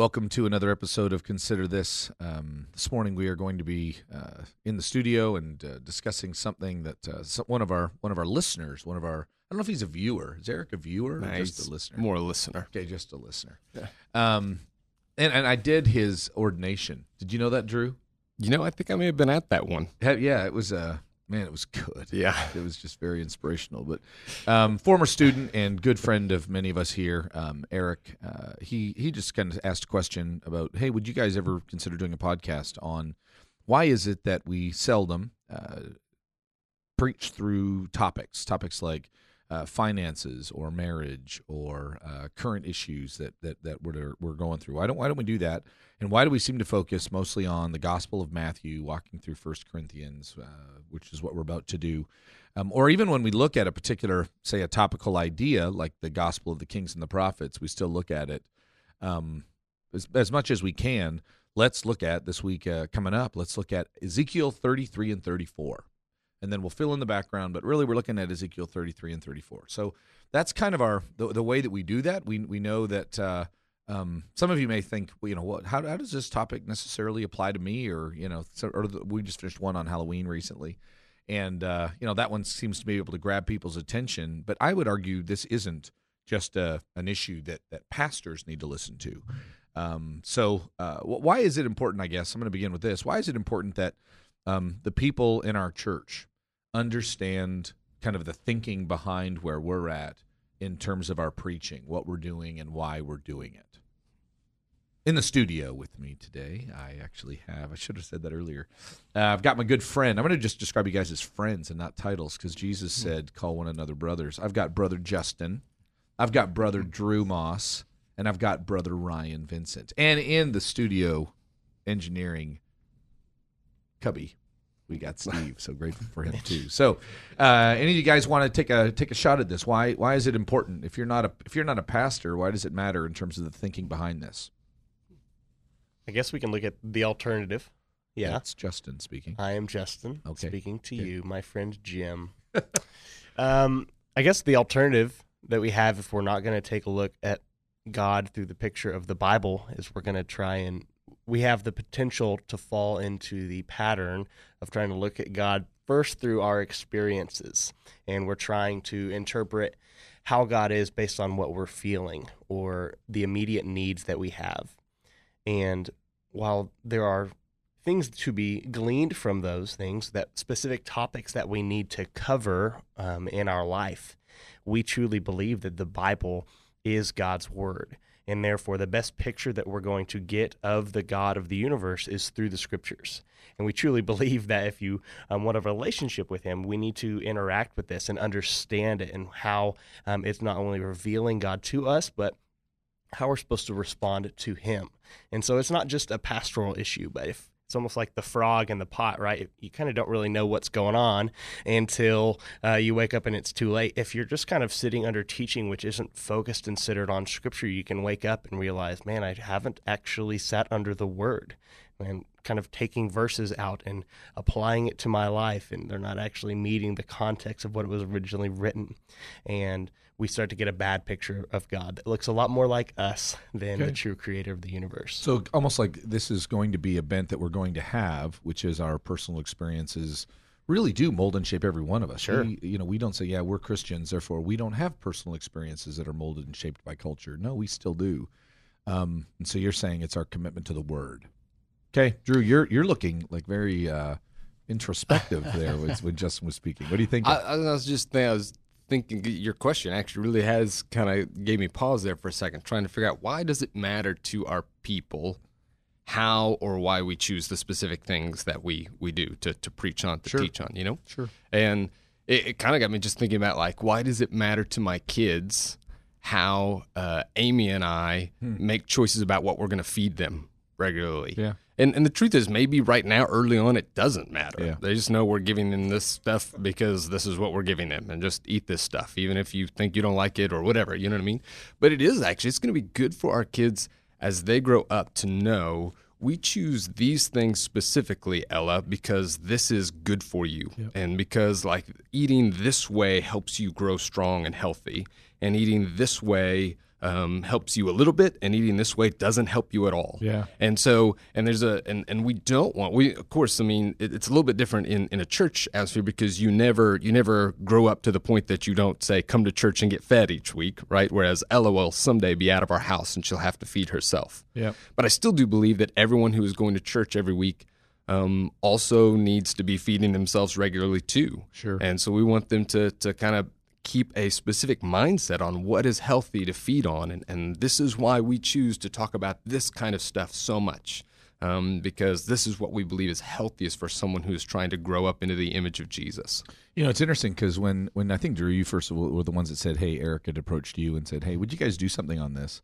Welcome to another episode of Consider This. Um, this morning we are going to be uh, in the studio and uh, discussing something that uh, some, one of our one of our listeners, one of our I don't know if he's a viewer. Is Eric a viewer or Nice. just a listener? More a listener. Okay, just a listener. Um, and and I did his ordination. Did you know that, Drew? You know, I think I may have been at that one. Yeah, it was. Uh, man, it was good. Yeah. it was just very inspirational. But um, former student and good friend of many of us here, um, Eric, uh, he he just kind of asked a question about, hey, would you guys ever consider doing a podcast on why is it that we seldom uh, preach through topics, topics like uh, finances or marriage or uh, current issues that that that we're we're going through. Why don't why don't we do that? And why do we seem to focus mostly on the Gospel of Matthew, walking through First Corinthians, uh, which is what we're about to do, um, or even when we look at a particular, say, a topical idea like the Gospel of the Kings and the Prophets, we still look at it um, as, as much as we can. Let's look at this week uh, coming up. Let's look at Ezekiel 33 and 34 and then we'll fill in the background. But really, we're looking at Ezekiel 33 and 34. So that's kind of our the, the way that we do that. We we know that uh, um, some of you may think, well, you know, what? How, how does this topic necessarily apply to me? Or you know, so, or the, we just finished one on Halloween recently, and uh, you know that one seems to be able to grab people's attention. But I would argue this isn't just a, an issue that that pastors need to listen to. Um, so uh, why is it important? I guess I'm going to begin with this. Why is it important that um, the people in our church understand kind of the thinking behind where we're at in terms of our preaching, what we're doing, and why we're doing it. In the studio with me today, I actually have, I should have said that earlier. Uh, I've got my good friend. I'm going to just describe you guys as friends and not titles because Jesus said, call one another brothers. I've got brother Justin, I've got brother Drew Moss, and I've got brother Ryan Vincent. And in the studio engineering cubby we got Steve. So grateful for him too. So, uh, any of you guys want to take a take a shot at this? Why why is it important? If you're not a if you're not a pastor, why does it matter in terms of the thinking behind this? I guess we can look at the alternative. Yeah. that's Justin speaking. I am Justin. Okay. Speaking to Okay. you, my friend Jim. um, I guess the alternative that we have if we're not going to take a look at God through the picture of the Bible is we're going to try and we have the potential to fall into the pattern of trying to look at God first through our experiences. And we're trying to interpret how God is based on what we're feeling or the immediate needs that we have. And while there are things to be gleaned from those things, that specific topics that we need to cover um, in our life, we truly believe that the Bible is God's word. And therefore, the best picture that we're going to get of the God of the universe is through the scriptures. And we truly believe that if you um, want a relationship with Him, we need to interact with this and understand it and how um, it's not only revealing God to us, but how we're supposed to respond to Him. And so it's not just a pastoral issue, but if it's almost like the frog in the pot, right? You kind of don't really know what's going on until uh, you wake up and it's too late. If you're just kind of sitting under teaching which isn't focused and centered on Scripture, you can wake up and realize, man, I haven't actually sat under the Word and kind of taking verses out and applying it to my life, and they're not actually meeting the context of what it was originally written. And we start to get a bad picture of God that looks a lot more like us than Okay. the true creator of the universe. So almost like this is going to be a bent that we're going to have, which is our personal experiences really do mold and shape every one of us. Sure. We, you know, we don't say, yeah, we're Christians, therefore we don't have personal experiences that are molded and shaped by culture. No, we still do. Um, and so you're saying it's our commitment to the word. Okay, Drew, you're you're looking like very uh, introspective there when, when Justin was speaking. What do you think? I, I was just thinking, I was thinking your question actually really has kind of gave me pause there for a second, trying to figure out why does it matter to our people how or why we choose the specific things that we we do to to preach on, to Sure. teach on, you know? sure. And it, it kind of got me just thinking about like, why does it matter to my kids how uh, Amy and I make choices about what we're going to feed them regularly? Yeah. And, and the truth is, maybe right now, early on, it doesn't matter. Yeah. They just know we're giving them this stuff because this is what we're giving them, and just eat this stuff, even if you think you don't like it or whatever. You know what I mean? But it is actually, it's going to be good for our kids as they grow up to know we choose these things specifically, Ella, because this is good for you. And because, like, eating this way helps you grow strong and healthy, and eating this way um, helps you a little bit, and eating this way doesn't help you at all. Yeah. And so, and there's a, and, and we don't want, we, of course, I mean, it, it's a little bit different in, in a church atmosphere because you never, you never grow up to the point that you don't say, come to church and get fed each week, right? Whereas Ella will someday be out of our house and she'll have to feed herself. Yeah. But I still do believe that everyone who is going to church every week um, also needs to be feeding themselves regularly too. Sure. And so we want them to to kind of keep a specific mindset on what is healthy to feed on, and and this is why we choose to talk about this kind of stuff so much. Um, because this is what we believe is healthiest for someone who is trying to grow up into the image of Jesus. You know, it's interesting because when, when I think Drew, you first of all were the ones that said, "Hey, Eric had approached you and said, "Hey, would you guys do something on this?"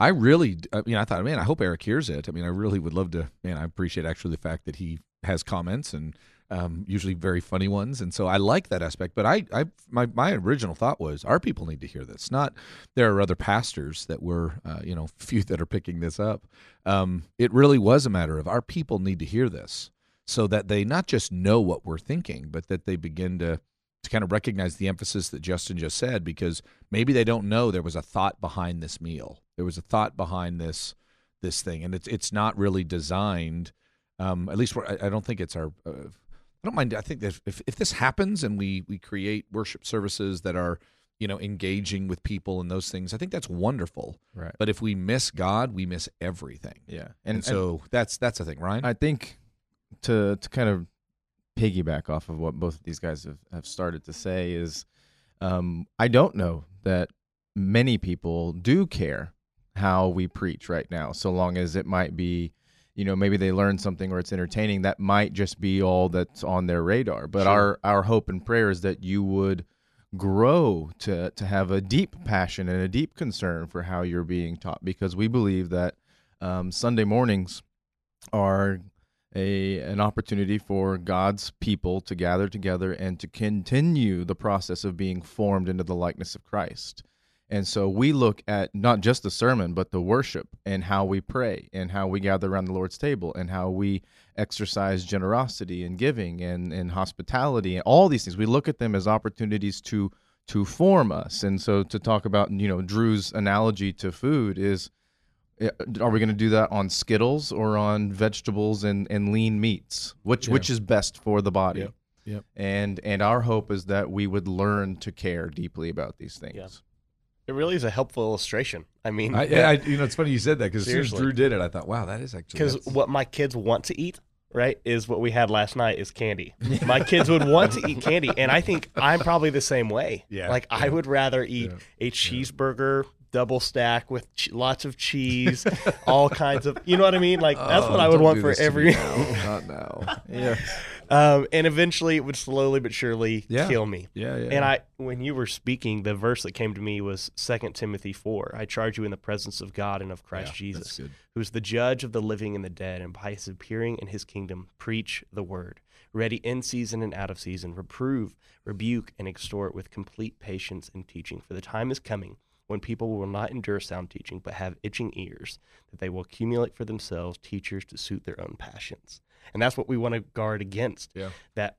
I really, you know, I thought, man, I hope Eric hears it. I mean, I really would love to. Man, I appreciate actually the fact that he has comments and um, usually very funny ones, and so I like that aspect. But I, I, my, my original thought was, our people need to hear this. Not there are other pastors that were, uh, you know, few that are picking this up. Um, it really was a matter of our people need to hear this so that they not just know what we're thinking, but that they begin to to kind of recognize the emphasis that Justin just said because maybe they don't know there was a thought behind this meal. There was a thought behind this this thing, and it's it's not really designed. Um, at least I, I don't think it's our. Uh, I don't mind. I think that if if this happens and we we create worship services that are you know engaging with people and those things, I think that's wonderful. Right. But if we miss God, we miss everything. Yeah. And, And, so that's that's the thing, Ryan. I think to to kind of piggyback off of what both of these guys have, have started to say is um, I don't know that many people do care how we preach right now, so long as it might be, you know, maybe they learn something or it's entertaining. That might just be all that's on their radar. But Sure. our our hope and prayer is that you would grow to to have a deep passion and a deep concern for how you're being taught, because we believe that um, Sunday mornings are a an opportunity for God's people to gather together and to continue the process of being formed into the likeness of Christ. And so we look at not just the sermon, but the worship and how we pray and how we gather around the Lord's table and how we exercise generosity and giving and, and hospitality and all these things. We look at them as opportunities to to form us. And so to talk about, you know, Drew's analogy to food is uh, are we going to do that on Skittles or on vegetables and, and lean meats? Which Yeah. which is best for the body? Yep. Yep. And and our hope is that we would learn to care deeply about these things. Yeah. It really is a helpful illustration. I mean, I, yeah, I, you know, it's funny you said that because as soon as Drew did it, I thought, wow, that is actually because what my kids want to eat right is what we had last night is candy my kids would want to eat candy and i think i'm probably the same way Yeah, like i would rather eat a cheeseburger double stack with ch- lots of cheese all kinds of you know what i mean like that's what Oh, i would want for every me now. not now. Yeah. Um, and eventually it would slowly but surely Yeah. kill me Yeah, yeah. and I, when you were speaking, the verse that came to me was 2 Timothy 4. I charge you in the presence of God and of Christ Yeah, Jesus, who is the judge of the living and the dead, and by his appearing in his kingdom, preach the word. Ready in season and out of season, reprove, rebuke, and extort with complete patience and teaching. For the time is coming when people will not endure sound teaching, but have itching ears, that they will accumulate for themselves teachers to suit their own passions. And that's what we want to guard against. Yeah. That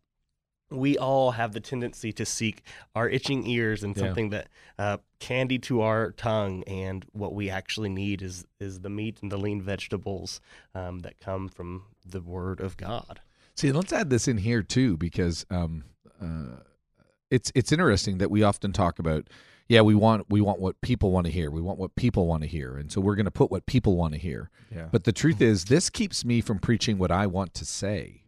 we all have the tendency to seek our itching ears and Yeah. something that uh, candy to our tongue, and what we actually need is is the meat and the lean vegetables um, that come from the Word of God. See, let's add this in here too, because um, uh, it's it's interesting that we often talk about. Yeah, we want we want what people want to hear. We want what people want to hear, and so we're going to put what people want to hear. Yeah. But the truth is, this keeps me from preaching what I want to say.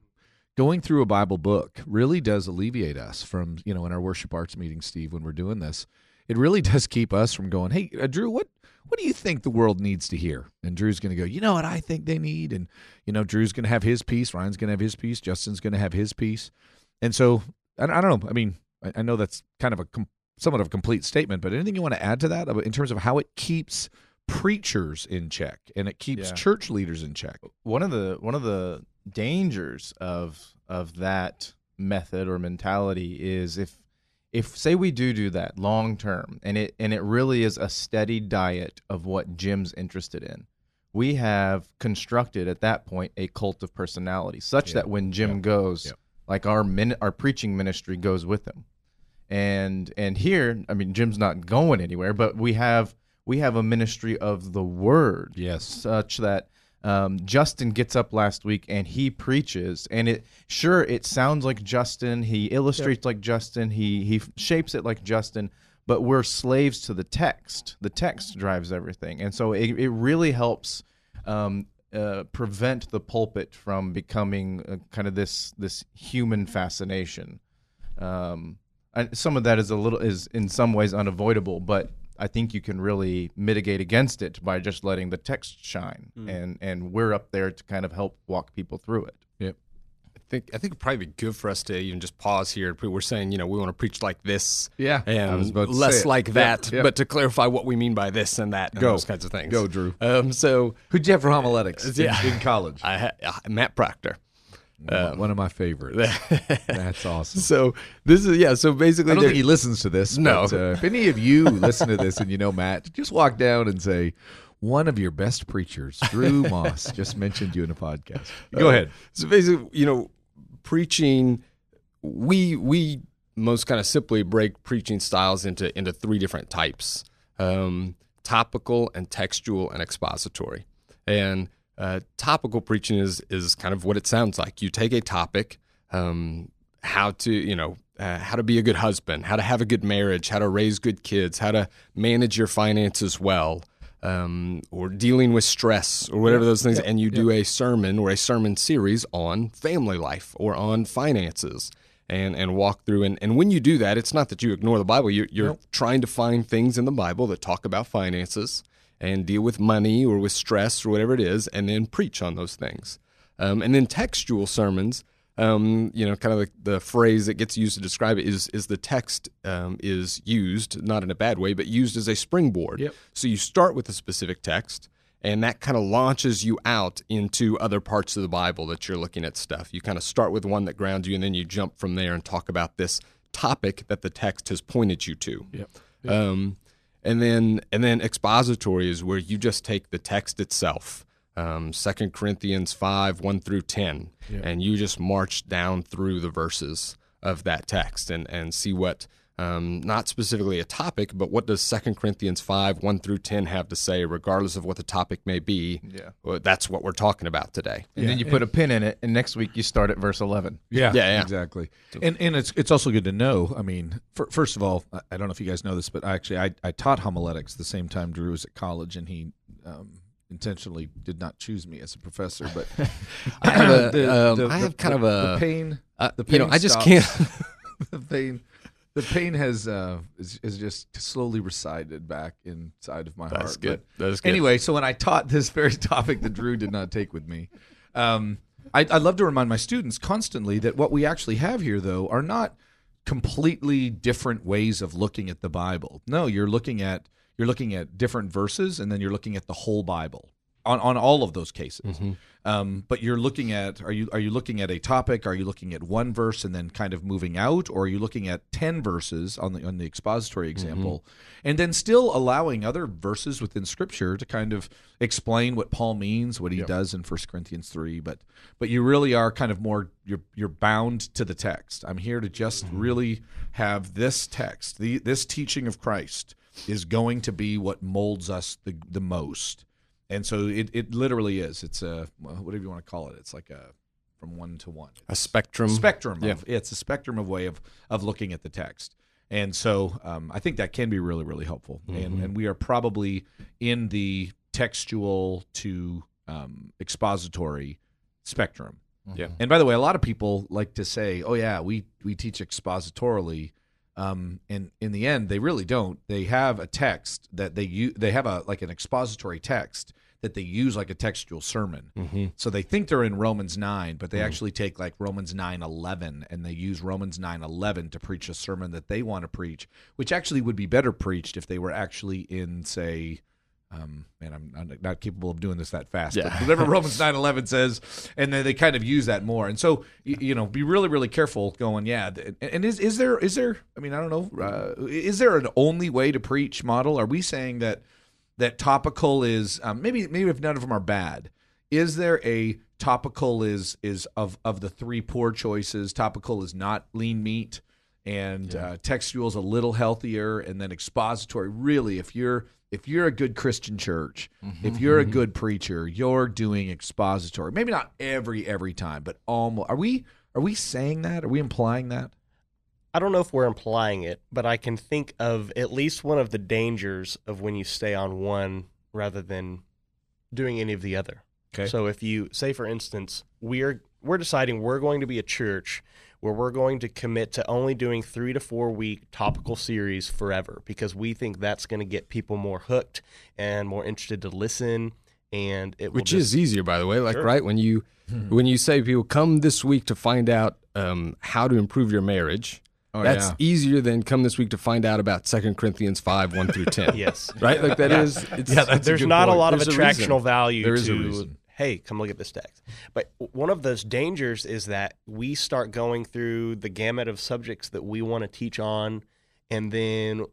Going through a Bible book really does alleviate us from, you know, in our worship arts meeting, Steve, when we're doing this, it really does keep us from going, hey, uh, Drew, what what do you think the world needs to hear? And Drew's going to go, you know what I think they need, and you know, Drew's going to have his piece, Ryan's going to have his piece, Justin's going to have his piece, and so I, I don't know. I mean, I, I know that's kind of a com- somewhat of a complete statement, but anything you want to add to that uh, in terms of how it keeps preachers in check and it keeps Yeah. church leaders in check? one of the one of the dangers of of that method or mentality is if if say we do do that long term and it and it really is a steady diet of what Jim's interested in we have constructed at that point a cult of personality such Yeah. that when Jim goes Yep. like our min- our preaching ministry goes with him and and here i mean jim's not going anywhere but we have we have a ministry of the word Yes. such that um, Justin gets up last week and he preaches, and it sure it sounds like Justin. He illustrates like Justin. He he shapes it like Justin. But we're slaves to the text. The text drives everything, and so it, it really helps um, uh, prevent the pulpit from becoming uh, kind of this this human fascination. Um, and some of that is a little is in some ways unavoidable, but I think you can really mitigate against it by just letting the text shine, and and we're up there to kind of help walk people through it. Yep. I think I think it'd probably be good for us to even just pause here. We're saying, you know, we want to preach like this, Yeah, and was about to less like that, yep. but to clarify what we mean by this and that, and Go. those kinds of things. Go, Drew. Um, so Who'd you have for homiletics in- Yeah. in, college? I ha- uh, Matt Proctor. One of my favorites. That's awesome. So this is yeah. So basically, I don't think he listens to this. No. But, uh, if any of you listen to this and you know Matt, just walk down and say, one of your best preachers, Drew Moss, just mentioned you in a podcast. Go ahead. So basically, you know, preaching, we we most kind of simply break preaching styles into into three different types: um, topical and textual and expository. And uh, topical preaching is is kind of what it sounds like. You take a topic, um, how to you know uh, how to be a good husband, how to have a good marriage, how to raise good kids, how to manage your finances well. Um, or dealing with stress or whatever those things, and you do a sermon or a sermon series on family life or on finances and, and walk through. And, and when you do that, it's not that you ignore the Bible. You're, you're trying to find things in the Bible that talk about finances and deal with money or with stress or whatever it is, and then preach on those things. Um, and then textual sermons, um, you know, kind of the, the phrase that gets used to describe it is is the text um, is used not in a bad way, but used as a springboard. Yep. So you start with a specific text, and that kind of launches you out into other parts of the Bible that you're looking at stuff. You kind of start with one that grounds you, and then you jump from there and talk about this topic that the text has pointed you to. Yep. Um, and then and then expository is where you just take the text itself, um, Second Corinthians five one through ten, and you just march down through the verses of that text and and see what. Um, not specifically a topic, but what does Second Corinthians five one through ten have to say, regardless of what the topic may be? Yeah. well, that's what we're talking about today. And then you put a pin in it, and next week you start at verse eleven. Yeah, Yeah, yeah. exactly. And and it's it's also good to know. I mean, fir- first of all, I- I don't know if you guys know this, but I actually I, I taught homiletics the same time Drew was at college, and he um, intentionally did not choose me as a professor. But I have, a, um, I have kind of a the pain. uh, the you know pain I just stops. can't. the pain. The pain has uh, is, is just slowly resided back inside of my That's heart. good. But That's good. Anyway, so when I taught this very topic that Drew did not take with me, um, I, I love to remind my students constantly that what we actually have here, though, are not completely different ways of looking at the Bible. No, you're looking at you're looking at different verses, and then you're looking at the whole Bible on on all of those cases. Um, but you're looking at are you are you looking at a topic? Are you looking at one verse and then kind of moving out, or are you looking at ten verses on the on the expository example, and then still allowing other verses within Scripture to kind of explain what Paul means, what he does in First Corinthians three. But but you really are kind of more you're you're bound to the text. I'm here to just really have this text, the this teaching of Christ is going to be what molds us the the most and so it, it literally is. It's a whatever you want to call it. It's like a from one to one. A spectrum. spectrum Yeah. of it's a spectrum of way of of looking at the text. And so um, i think that can be really really helpful. And and we are probably in the textual to um, expository spectrum. Yeah. and by the way a lot of people like to say oh yeah we we teach expositorily. Um, and in the end they really don't. They have a text that they use they have a like an expository text that they use like a textual sermon Mm-hmm. so they think they're in romans 9 but they actually take like romans 9 11 and they use romans 9 11 to preach a sermon that they want to preach which actually would be better preached if they were actually in say um, man, I'm, I'm not capable of doing this that fast. But Yeah. whatever Romans nine eleven says, and then they kind of use that more. And so, you, you know, be really, really careful going. Yeah, th- and is is there is there? I mean, I don't know. Uh, is there an only way to preach model? Are we saying that that topical is um, maybe maybe if none of them are bad? Is there a topical is is of of the three poor choices? Topical is not lean meat and uh, textual is a little healthier, and then expository. Really, if you're if you're a good Christian church, if you're a good preacher, you're doing expository. Maybe not every every time, but almost. Are we are we saying that? Are we implying that? I don't know if we're implying it, but I can think of at least one of the dangers of when you stay on one rather than doing any of the other. Okay. So if you say for instance, we're we're deciding we're going to be a church where we're going to commit to only doing 3 to 4 week topical series forever because we think that's going to get people more hooked and more interested to listen and it will which just- is easier by the way like Sure. right when you when you say people come this week to find out um, how to improve your marriage Oh, that's yeah. easier than come this week to find out about Second corinthians 5 1 through 10 yes. right like that is it's Yeah, that's a there's good not a lot There's of attractional value There is to reason. hey come look at this text but one of those dangers is that we start going through the gamut of subjects that we want to teach on and then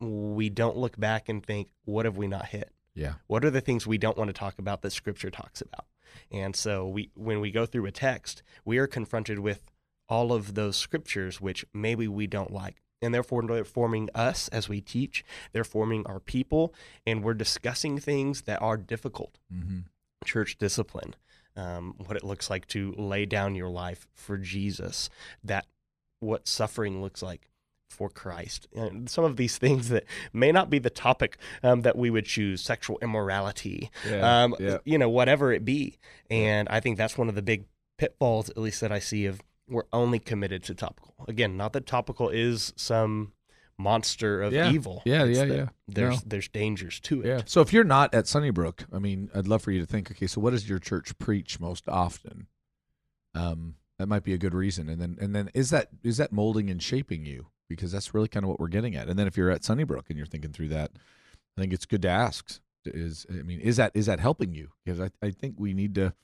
we don't look back and think what have we not hit Yeah. what are the things we don't want to talk about that scripture talks about and so we when we go through a text we are confronted with all of those scriptures which maybe we don't like and therefore they're forming us as we teach they're forming our people and we're discussing things that are difficult Mm-hmm. church discipline um, what it looks like to lay down your life for jesus that what suffering looks like for Christ. And some of these things that may not be the topic um, that we would choose sexual immorality, Yeah, um, yeah. you know, whatever it be. And I think that's one of the big pitfalls, at least that I see, of we're only committed to topical. Again, not that topical is some monster of Yeah. evil. Yeah, It's yeah, yeah. There's No. there's dangers to it. Yeah. So if you're not at Sunnybrook, I mean, I'd love for you to think, okay, so what does your church preach most often? Um, that might be a good reason. And then and then is that is that molding and shaping you? Because that's really kind of what we're getting at. And then if you're at Sunnybrook and you're thinking through that, I think it's good to ask. Is I mean, is that is that helping you? Because I, I think we need to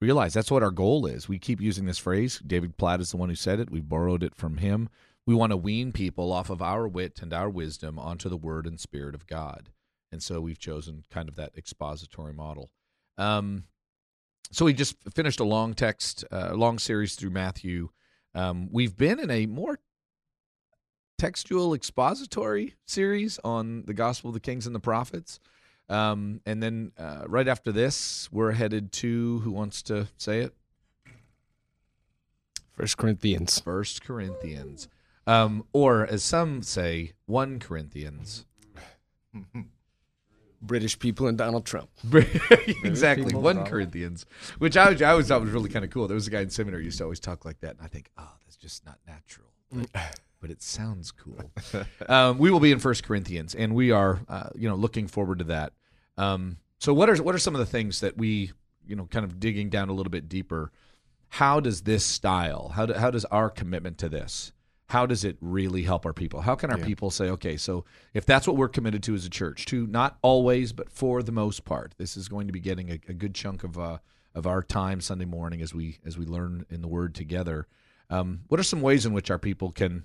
realize that's what our goal is. We keep using this phrase. David Platt is the one who said it. We borrowed it from him. We want to wean people off of our wit and our wisdom onto the word and spirit of God. And so we've chosen kind of that expository model. Um, so we just finished a long text, uh, long series through Matthew. Um, we've been in a more textual expository series on the Gospel of the Kings and the Prophets. Um, and then uh, right after this, we're headed to who wants to say it? First Corinthians. First Corinthians, um, or as some say, one Corinthians. British people and Donald Trump. exactly, one. Corinthians, which I, I always thought was really kind of cool. There was a guy in seminary who used to always talk like that, and I think, oh, that's just not natural, but, it sounds cool. um, we will be in First Corinthians, and we are, uh, you know, looking forward to that. Um, so, what are what are some of the things that we, you know, kind of digging down a little bit deeper? How does this style? How do, how does our commitment to this? How does it really help our people? How can our people say, okay, so if that's what we're committed to as a church, to not always, but for the most part, this is going to be getting a, a good chunk of uh, of our time Sunday morning as we as we learn in the Word together. Um, what are some ways in which our people can,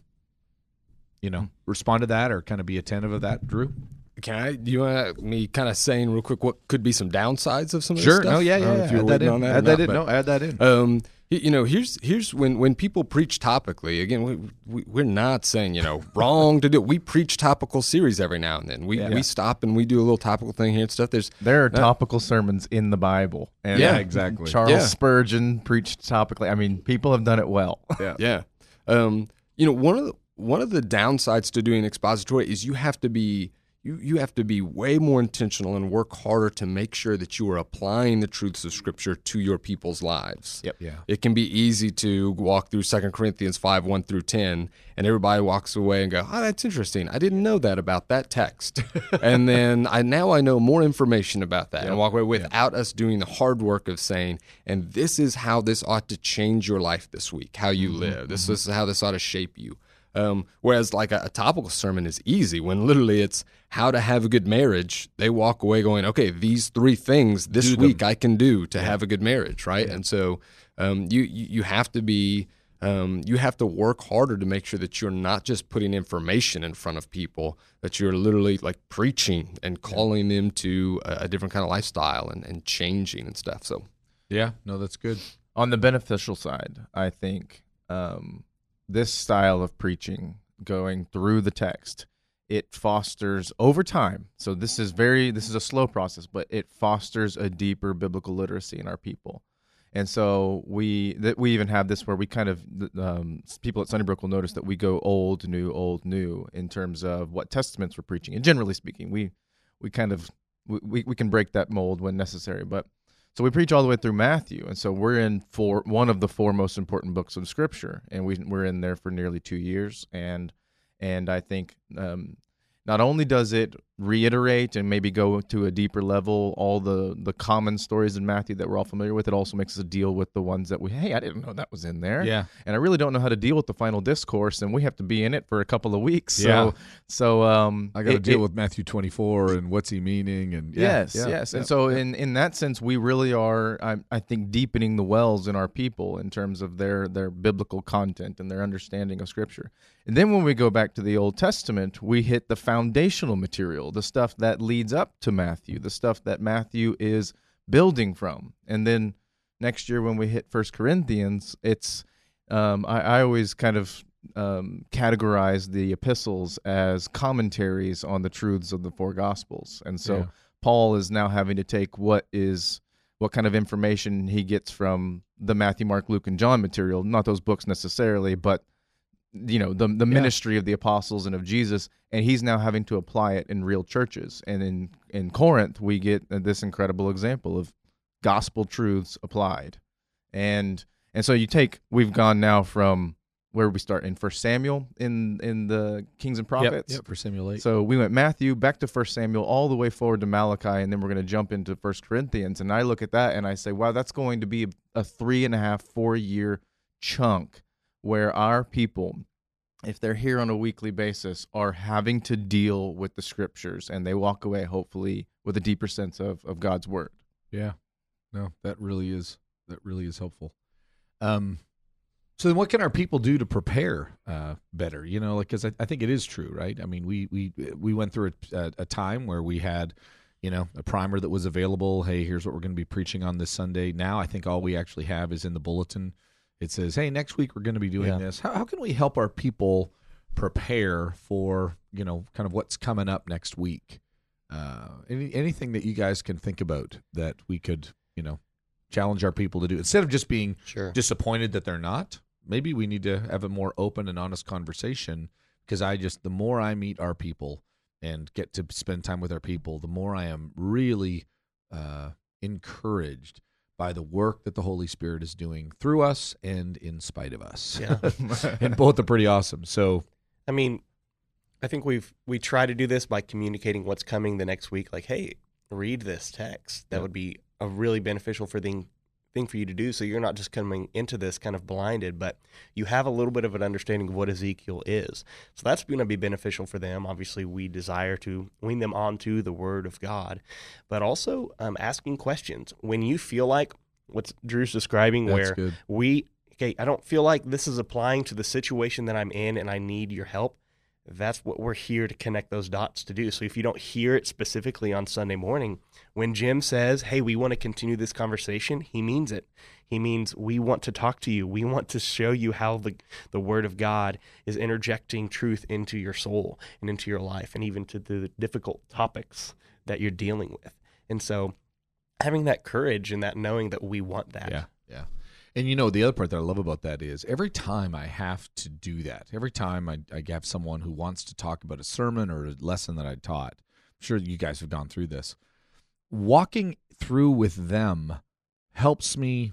you know, respond to that or kind of be attentive of that, Drew? Can I? Do you want me kind of saying real quick what could be some downsides of some of this Sure. stuff? No, yeah, yeah. know yeah. If you're Add that in. on that, Add that not, in. but- No, add that in. Um, you know, here's here's when when people preach topically. Again, we, we we're not saying you know wrong to do. We preach topical series every now and then. We Yeah. we stop and we do a little topical thing here and stuff. There's There are topical sermons in the Bible. And Yeah, exactly. Charles Yeah. Spurgeon preached topically. I mean, people have done it well. Yeah. yeah. Um, you know, one of the one of the downsides to doing expository is you have to be you you have to be way more intentional and work harder to make sure that you are applying the truths of Scripture to your people's lives. Yep. Yeah. It can be easy to walk through Second Corinthians five one through ten, and everybody walks away and go, "Oh, that's interesting. I didn't know that about that text." and then I now I know more information about that, and walk away without us doing the hard work of saying, "And this is how this ought to change your life this week. How you mm-hmm. live. This, this is how this ought to shape you." Um, whereas like a, a topical sermon is easy when literally it's how to have a good marriage. They walk away going, okay, these three things this week I can do to have a good marriage, right? And so um, you, you you have to be um, you have to work harder to make sure that you're not just putting information in front of people, that you're literally like preaching and calling them to a, a different kind of lifestyle and, and changing and stuff. So Yeah. No, that's good. On the beneficial side, I think um, this style of preaching, going through the text, it fosters over time. So this is very this is a slow process, but it fosters a deeper biblical literacy in our people. And so we that we even have this where we kind of um, people at Sunnybrook will notice that we go old, new, old, new in terms of what testaments we're preaching. And generally speaking, we we kind of we, we can break that mold when necessary. But so we preach all the way through Matthew, and so we're in for one of the four most important books of Scripture, and we we're in there for nearly two years, and and I think um, not only does it reiterate and maybe go to a deeper level all the the common stories in Matthew that we're all familiar with, it also makes us deal with the ones that we hey I didn't know that was in there. Yeah. And I really don't know how to deal with the final discourse, and we have to be in it for a couple of weeks. So Yeah. so um, I got to it- deal it- with Matthew 24 and what's he meaning and yeah, yes, yeah, yes. And so yeah. in in that sense, we really are, I, I think, deepening the wells in our people in terms of their their biblical content and their understanding of Scripture. And then when we go back to the Old Testament, we hit the foundational the stuff that leads up to Matthew, the stuff that Matthew is building from. And then next year when we hit First Corinthians, it's um, I, I always kind of um, categorize the epistles as commentaries on the truths of the four gospels, and so Yeah. Paul is now having to take what is what kind of information he gets from the Matthew, Mark, Luke, and John material, not those books necessarily, but you know the the ministry of the apostles and of Jesus, and he's now having to apply it in real churches. And in in Corinth, we get uh, this incredible example of gospel truths applied, and and so you take we've gone now from where we start in First Samuel in in the Kings and Yep, Prophets. yep, for simulate. So we went Matthew back to First Samuel all the way forward to Malachi, and then we're going to jump into First Corinthians. And I look at that and I say, wow, that's going to be a three and a half, four year chunk where our people, if they're here on a weekly basis, are having to deal with the scriptures, and they walk away hopefully with a deeper sense of of God's word. Yeah. No, that really is that really is helpful. Um so then what can our people do to prepare uh better? You know, like cuz I, I think it is true, right? I mean, we we we went through a, a, time where we had you know, a primer that was available. Hey, here's what we're going to be preaching on this Sunday. Now, I think all we actually have is in the bulletin. It says, "Hey, next week we're going to be doing Yeah. this." How, how can we help our people prepare for you know, kind of what's coming up next week? Uh, any anything that you guys can think about that we could, you know, challenge our people to do instead of just being Sure. disappointed that they're not. Maybe we need to have a more open and honest conversation because I just the more I meet our people and get to spend time with our people, the more I am really uh, encouraged by the work that the Holy Spirit is doing through us and in spite of us. Yeah. and both are pretty awesome. So I mean, I think we've we try to do this by communicating what's coming the next week. Like, hey, read this text. That Yeah. would be a really beneficial for thing thing for you to do. So you're not just coming into this kind of blinded, but you have a little bit of an understanding of what Ezekiel is. So that's going to be beneficial for them. Obviously, we desire to wean them onto the Word of God, but also um, asking questions when you feel like what Drew's describing, that's where good. we okay i don't feel like this is applying to the situation that i'm in and i need your help that's what we're here to connect those dots to do. So if you don't hear it specifically on sunday morning when jim says hey we want to continue this conversation he means it. He means we want to talk to you. We want to show you how the, the word of god is interjecting truth into your soul and into your life and even to the difficult topics that you're dealing with. And so having that courage and that knowing that we want that Yeah, yeah. And you know, the other part that I love about that is every time I have to do that, every time I, I have someone who wants to talk about a sermon or a lesson that I taught, I'm sure you guys have gone through this. Walking through with them helps me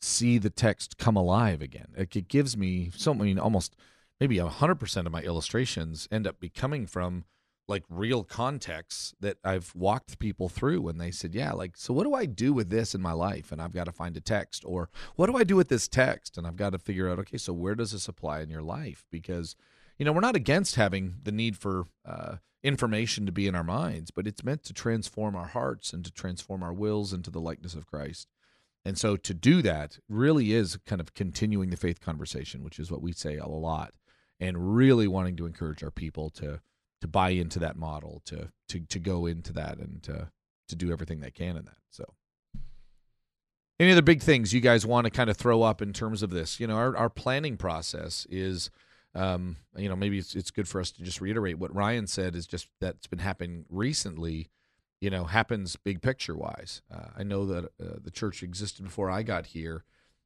see the text come alive again. Like it gives me so I mean almost maybe hundred percent of my illustrations end up becoming from like real contexts that I've walked people through and they said, Yeah, like so what do I do with this in my life? And I've got to find a text or what do I do with this text? And I've got to figure out, okay, so where does this apply in your life? Because, you know, we're not against having the need for uh information to be in our minds, but it's meant to transform our hearts and to transform our wills into the likeness of Christ. And so to do that really is kind of continuing the faith conversation, which is what we say a lot, and really wanting to encourage our people to to buy into that model, to to to go into that and to to do everything they can in that. So any other big things you guys want to kind of throw up in terms of this? You know, our, our planning process is um, you know, maybe it's it's good for us to just reiterate what Ryan said is just that's been happening recently. You know, happens big picture wise. Uh, I know that uh, the church existed before I got here,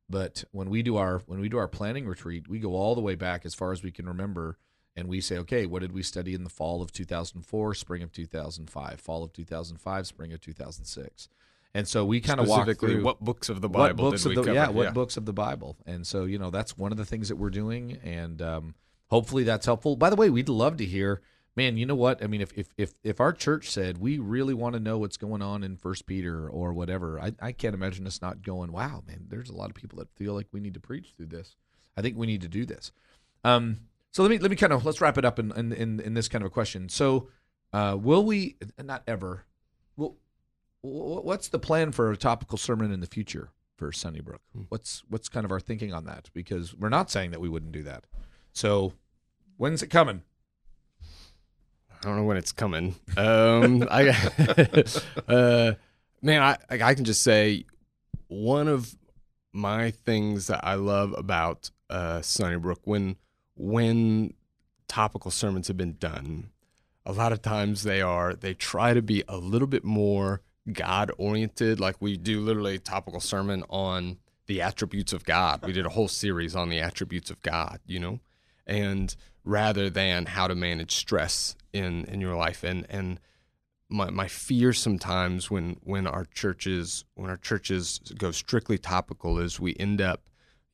but when we do our when we do our planning retreat, we go all the way back as far as we can remember, and we say, okay, what did we study in the fall of 2004, spring of 2005, fall of 2005, spring of 2006, and so we kind of walk through what books of the Bible books did we the cover? yeah. what books of the bible. And so you know that's one of the things that we're doing and um, hopefully that's helpful. By the way we'd love to hear man you know what? I mean if if if, if our church said we really want to know what's going on in first peter or whatever I, I can't imagine us not going wow man there's a lot of people that feel like we need to preach through this. I think we need to do this. Um, so let me let me kind of let's wrap it up in in, in, in this kind of a question so uh, will we not ever well what's the plan for a topical sermon in the future for Sunnybrook? What's what's kind of our thinking on that? Because we're not saying that we wouldn't do that. So when's it coming? I don't know when it's coming. Um, I, uh, man, I I can just say one of my things that I love about uh, Sunnybrook when when topical sermons have been done, a lot of times they are they try to be a little bit more God oriented. Like we do literally topical sermon on the attributes of God. We did a whole series on the attributes of God, you know, and rather than how to manage stress in in your life and and my, my fear sometimes when when our churches when our churches go strictly topical is we end up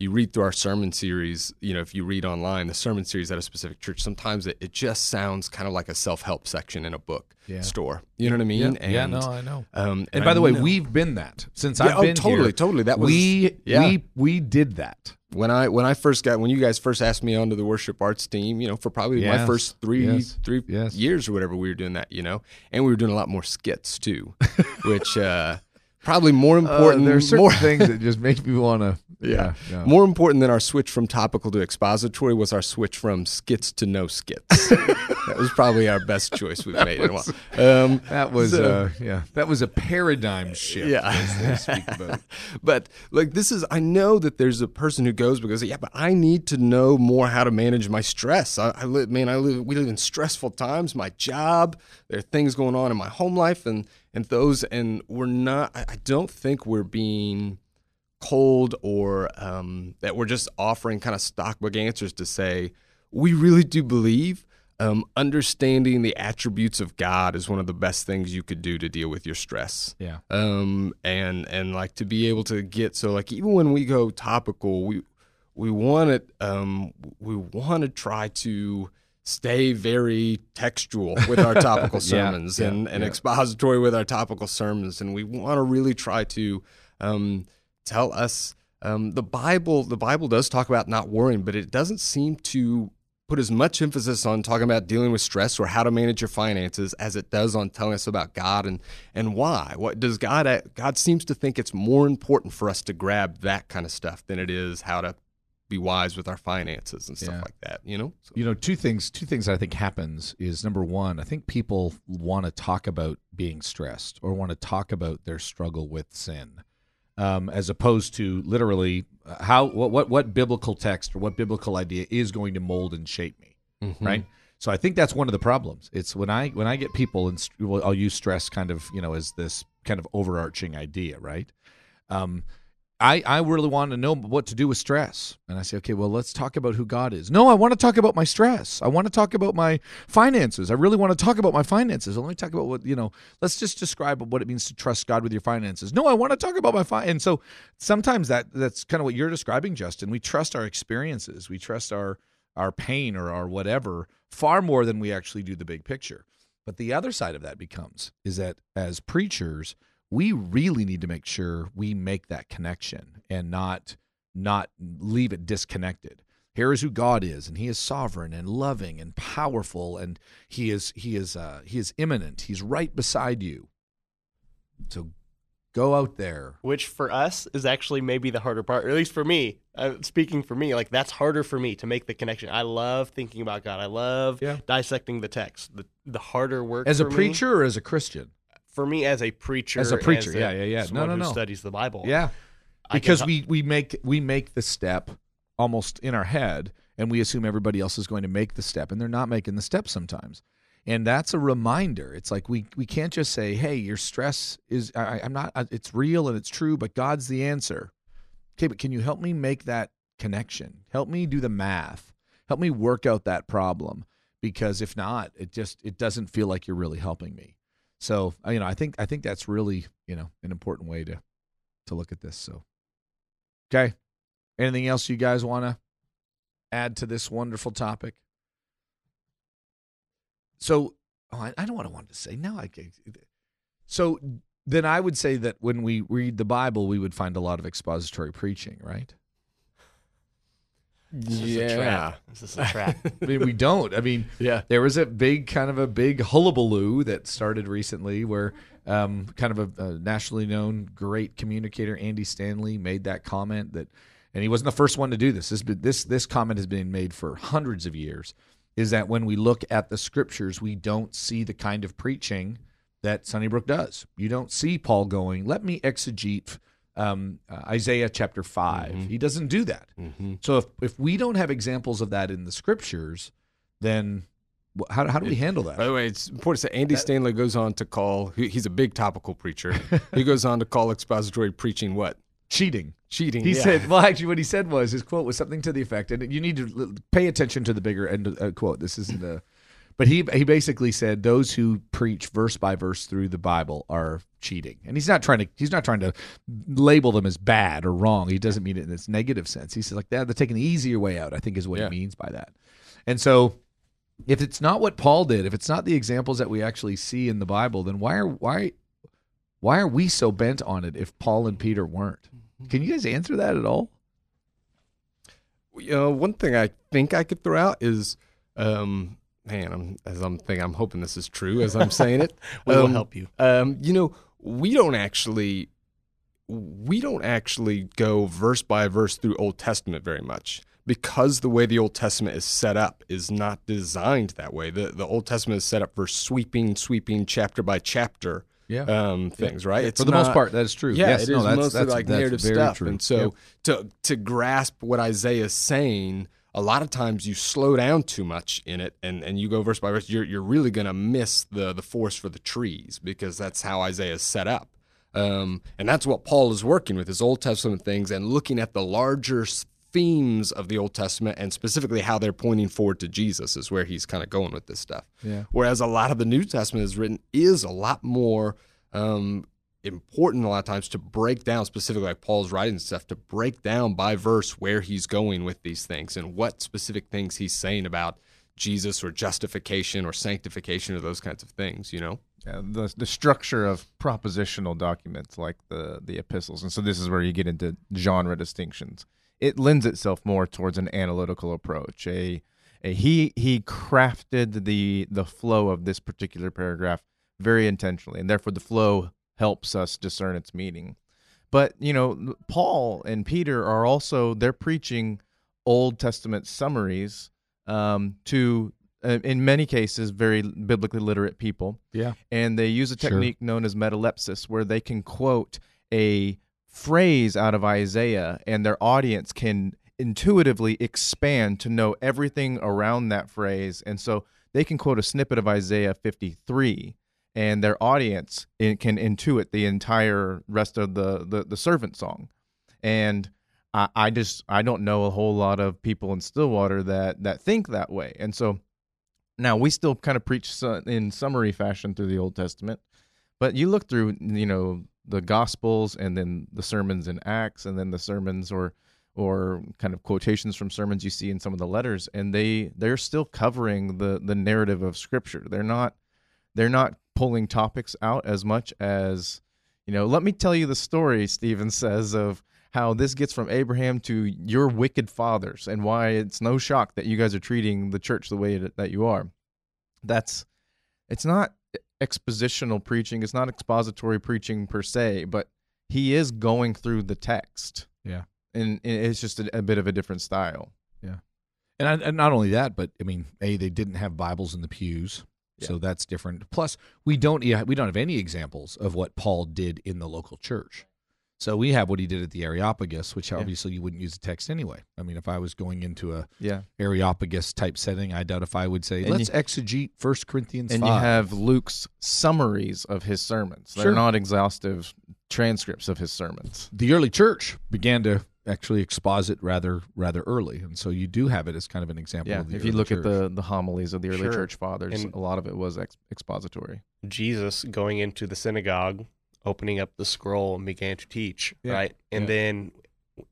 you read through our sermon series you know if you read online the sermon series at a specific church sometimes it, it just sounds kind of like a self-help section in a book Yeah. store you know what i mean yeah, and, no, I know. um, And, by the way, know- we've been that since Yeah, I've oh, been totally here. totally that was we yeah. we we did that. when I when I first got when you guys first asked me onto the worship arts team, you know, for probably my first three Yes. three Yes. years or whatever, we were doing that, you know, and we were doing a lot more skits too, which uh, probably more important. Uh, there's certain more, things that just make me want to. Yeah. no. more important than our switch from topical to expository was our switch from skits to no skits. that was probably our best choice we've made in a while. Um, That was So- uh, yeah. That was a paradigm shift. Yeah. as they speak about. but like this is i know that there's a person who goes because yeah but i need to know more how to manage my stress i, I live man i live we live in stressful times my job there are things going on in my home life and and those and we're not i, I don't think we're being cold or um, that we're just offering kind of stockbook answers to say we really do believe um, understanding the attributes of God is one of the best things you could do to deal with your stress Yeah. um and and like to be able to get so like even when we go topical we we want it um we want to try to stay very textual with our topical Yeah, sermons yeah, and and yeah. expository with our topical sermons and we want to really try to um tell us um the bible the bible does talk about not worrying but it doesn't seem to put as much emphasis on talking about dealing with stress or how to manage your finances as it does on telling us about God and and why. What does God God seems to think it's more important for us to grab that kind of stuff than it is how to be wise with our finances and stuff Yeah. like that, you know? So, you know two things two things i think happens is number one i think people want to talk about being stressed or want to talk about their struggle with sin um, as opposed to literally uh, how what, what what biblical text or what biblical idea is going to mold and shape me mhm. right so i think that's one of the problems it's when i when i get people and st- well, i'll use stress kind of you know as this kind of overarching idea right um I, I really want to know what to do with stress. And I say, okay, well, let's talk about who God is. No, I want to talk about my stress. I want to talk about my finances. I really want to talk about my finances. Let me talk about what, you know, let's just describe what it means to trust God with your finances. No, I want to talk about my fin. And so sometimes that that's kind of what you're describing, Justin. We trust our experiences. We trust our our pain or our whatever far more than we actually do the big picture. But the other side of that becomes is that as preachers, we really need to make sure we make that connection and not not leave it disconnected. Here is who God is, and He is sovereign and loving and powerful, and He is He is uh, He is immanent. He's right beside you. So go out there. which for us is actually maybe the harder part, or at least for me. Uh, speaking for me, like that's harder for me to make the connection. I love thinking about God. I love Yeah. dissecting the text. The the harder work As a for me- preacher or as a Christian? For me as a preacher, As a preacher, a- yeah, yeah, yeah. No, no, who no. studies the Bible. Yeah. I Because we we make we make the step almost in our head and we assume everybody else is going to make the step, and they're not making the step sometimes. And that's a reminder. It's like we we can't just say, "Hey, your stress is I, I'm not. Uh, it's real and it's true, but God's the answer." Okay, but can you help me make that connection? Help me do the math. Help me work out that problem because if not, it just it doesn't feel like you're really helping me. So uh, you know, I think I think that's really you know an important way to to look at this. So, okay, anything else you guys want to add to this wonderful topic? So, oh, I, I don't want I wanted to say. no. I can't. so then I would say that when we read the Bible, we would find a lot of expository preaching, right? Is this a trap? Is a trap? I mean, we don't. I mean, Yeah. there was a big kind of a big hullabaloo that started recently where um, kind of a, a nationally known great communicator Andy Stanley made that comment that and he wasn't the first one to do this this this this comment has been made for hundreds of years is that when we look at the scriptures we don't see the kind of preaching that Sunnybrook does you don't see Paul going let me exegete um, uh, Isaiah chapter 5 he doesn't do that Mm-hmm. so if if we don't have examples of that in the scriptures, then how how do we handle that? By the way, it's important to say Andy Stanley goes on to call, he- he's a big topical preacher. he goes on to call expository preaching what? Cheating. Cheating. He yeah. said, well, actually, what he said was his quote was something to the effect, and you need to pay attention to the bigger end of, uh, quote. This isn't a, but he he basically said those who preach verse by verse through the Bible are cheating, and he's not trying to he's not trying to label them as bad or wrong. He doesn't mean it in this negative sense. He says like that they're taking the easier way out. I think is what Yeah. he means by that, and so. If it's not what Paul did, if it's not the examples that we actually see in the Bible, then why are why why are we so bent on it if Paul and Peter weren't? Can you guys answer that at all? you know, one thing I think I could throw out is, um, man, I'm, as I'm thinking, I'm hoping this is true as I'm saying it. We will Um, help you. Um, you know, we don't actually, we don't actually go verse by verse through Old Testament very much because the way the Old Testament is set up is not designed that way. The the Old Testament is set up for sweeping, sweeping chapter by chapter Yeah. um, things, right? It's For the most part, that is true. yeah, yes, it is no, that's, mostly that's, like that's narrative stuff. True. And so Yep. to to grasp what Isaiah is saying, a lot of times you slow down too much in it and, and you go verse by verse, you're you're really gonna miss the the forest for the trees because that's how Isaiah is set up. Um, and that's what Paul is working with his Old Testament things and looking at the larger themes of the Old Testament and specifically how they're pointing forward to Jesus is where he's kind of going with this stuff. Yeah. Whereas a lot of the New Testament is written is a lot more um, important a lot of times to break down specifically like Paul's writing stuff to break down by verse where he's going with these things and what specific things he's saying about Jesus or justification or sanctification or those kinds of things, you know? Yeah, the the structure of propositional documents like the the epistles, and so this is where you get into genre distinctions. It lends itself more towards an analytical approach. A, a he he crafted the the flow of this particular paragraph very intentionally, and therefore the flow helps us discern its meaning. But you know, Paul and Peter are also they're preaching Old Testament summaries um, to, uh, in many cases, very biblically literate people Yeah. and they use a Sure. technique known as metalepsis where they can quote a phrase out of Isaiah and their audience can intuitively expand to know everything around that phrase and so they can quote a snippet of Isaiah 53 and their audience can intuit the entire rest of the the, the servant song and I, I just I don't know a whole lot of people in Stillwater that that think that way and so now we still kind of preach in summary fashion through the Old Testament, but you look through, you know, the Gospels and then the sermons in Acts and then the sermons or or kind of quotations from sermons you see in some of the letters, and they they're still covering the the narrative of Scripture. They're not they're not pulling topics out as much as you know. Let me tell you the story. Stephen says of how this gets from Abraham to your wicked fathers and why it's no shock that you guys are treating the church the way that you are. That's it's not expositional preaching, it's not expository preaching per se, but he is going through the text. Yeah. And and it's just a, a bit of a different style. Yeah and, I, and not only that, but I mean, a they didn't have Bibles in the pews, so that's different. Plus, we don't we don't have any examples of what Paul did in the local church. So we have what he did at the Areopagus, which Yeah. obviously you wouldn't use a text anyway. I mean, if I was going into a Yeah. Areopagus type setting, I doubt if I would say, And let's you- exegete First Corinthians And 5. you have Luke's summaries of his sermons. They're Sure. not exhaustive transcripts of his sermons. the early church began to actually exposit rather rather early, and so you do have it as kind of an example. Yeah. of the If you look church. at the the homilies of the early Sure. church fathers, And- a lot of it was ex- expository. Jesus going into the synagogue, opening up the scroll and began to teach, Yeah. right? And Yeah. then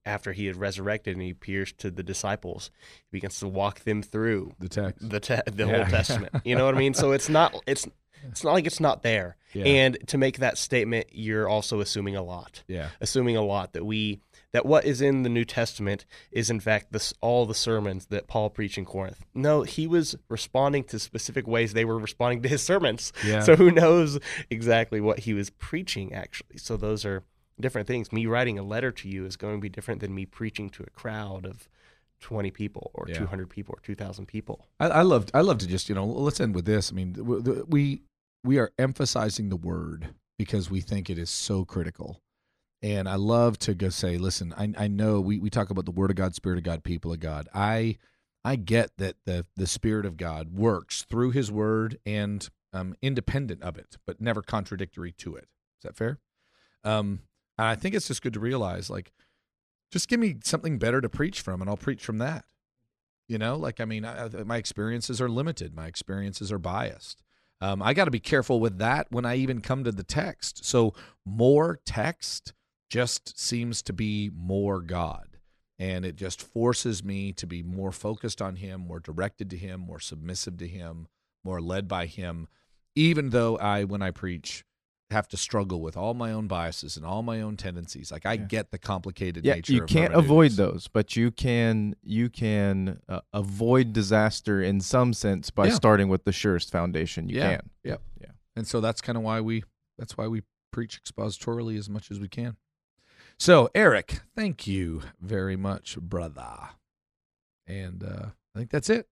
after he had resurrected and he appears to the disciples, he begins to walk them through the text, the te- the Yeah. whole Testament. You know what I mean? So it's not it's it's not like it's not there. yeah, And to make that statement, you're also assuming a lot. yeah, Assuming a lot that we that what is in the New Testament is in fact this all the sermons that Paul preached in Corinth. No, he was responding to specific ways they were responding to his sermons. yeah. So who knows exactly what he was preaching actually? So those are different things. Me writing a letter to you is going to be different than me preaching to a crowd of 20 people or Yeah. 200 people or 2,000 people. I, I love I love to just you know let's end with this. I mean we we are emphasizing the word because we think it is so critical, and I love to go say, listen, I I know we we talk about the word of God, spirit of God, people of God. I I get that the the spirit of God works through His word and um, independent of it, but never contradictory to it. Is that fair? Um, and I think it's just good to realize like. Just give me something better to preach from, and I'll preach from that. You know, like I mean, I, my experiences are limited. My experiences are biased. Um, I got to be careful with that when I even come to the text. So more text just seems to be more God, and it just forces me to be more focused on Him, more directed to Him, more submissive to Him, more led by Him. Even though I, when I preach, have to struggle with all my own biases and all my own tendencies. Like I Yeah. get the complicated nature. Yeah, nature. you can't avoid those, but you can you can uh, avoid disaster in some sense by Yeah. starting with the surest foundation you Yeah. can. Yep. Yeah. And so that's kind of why we that's why we preach expositorily as much as we can. So, Eric, thank you very much, brother. And uh, I think that's it.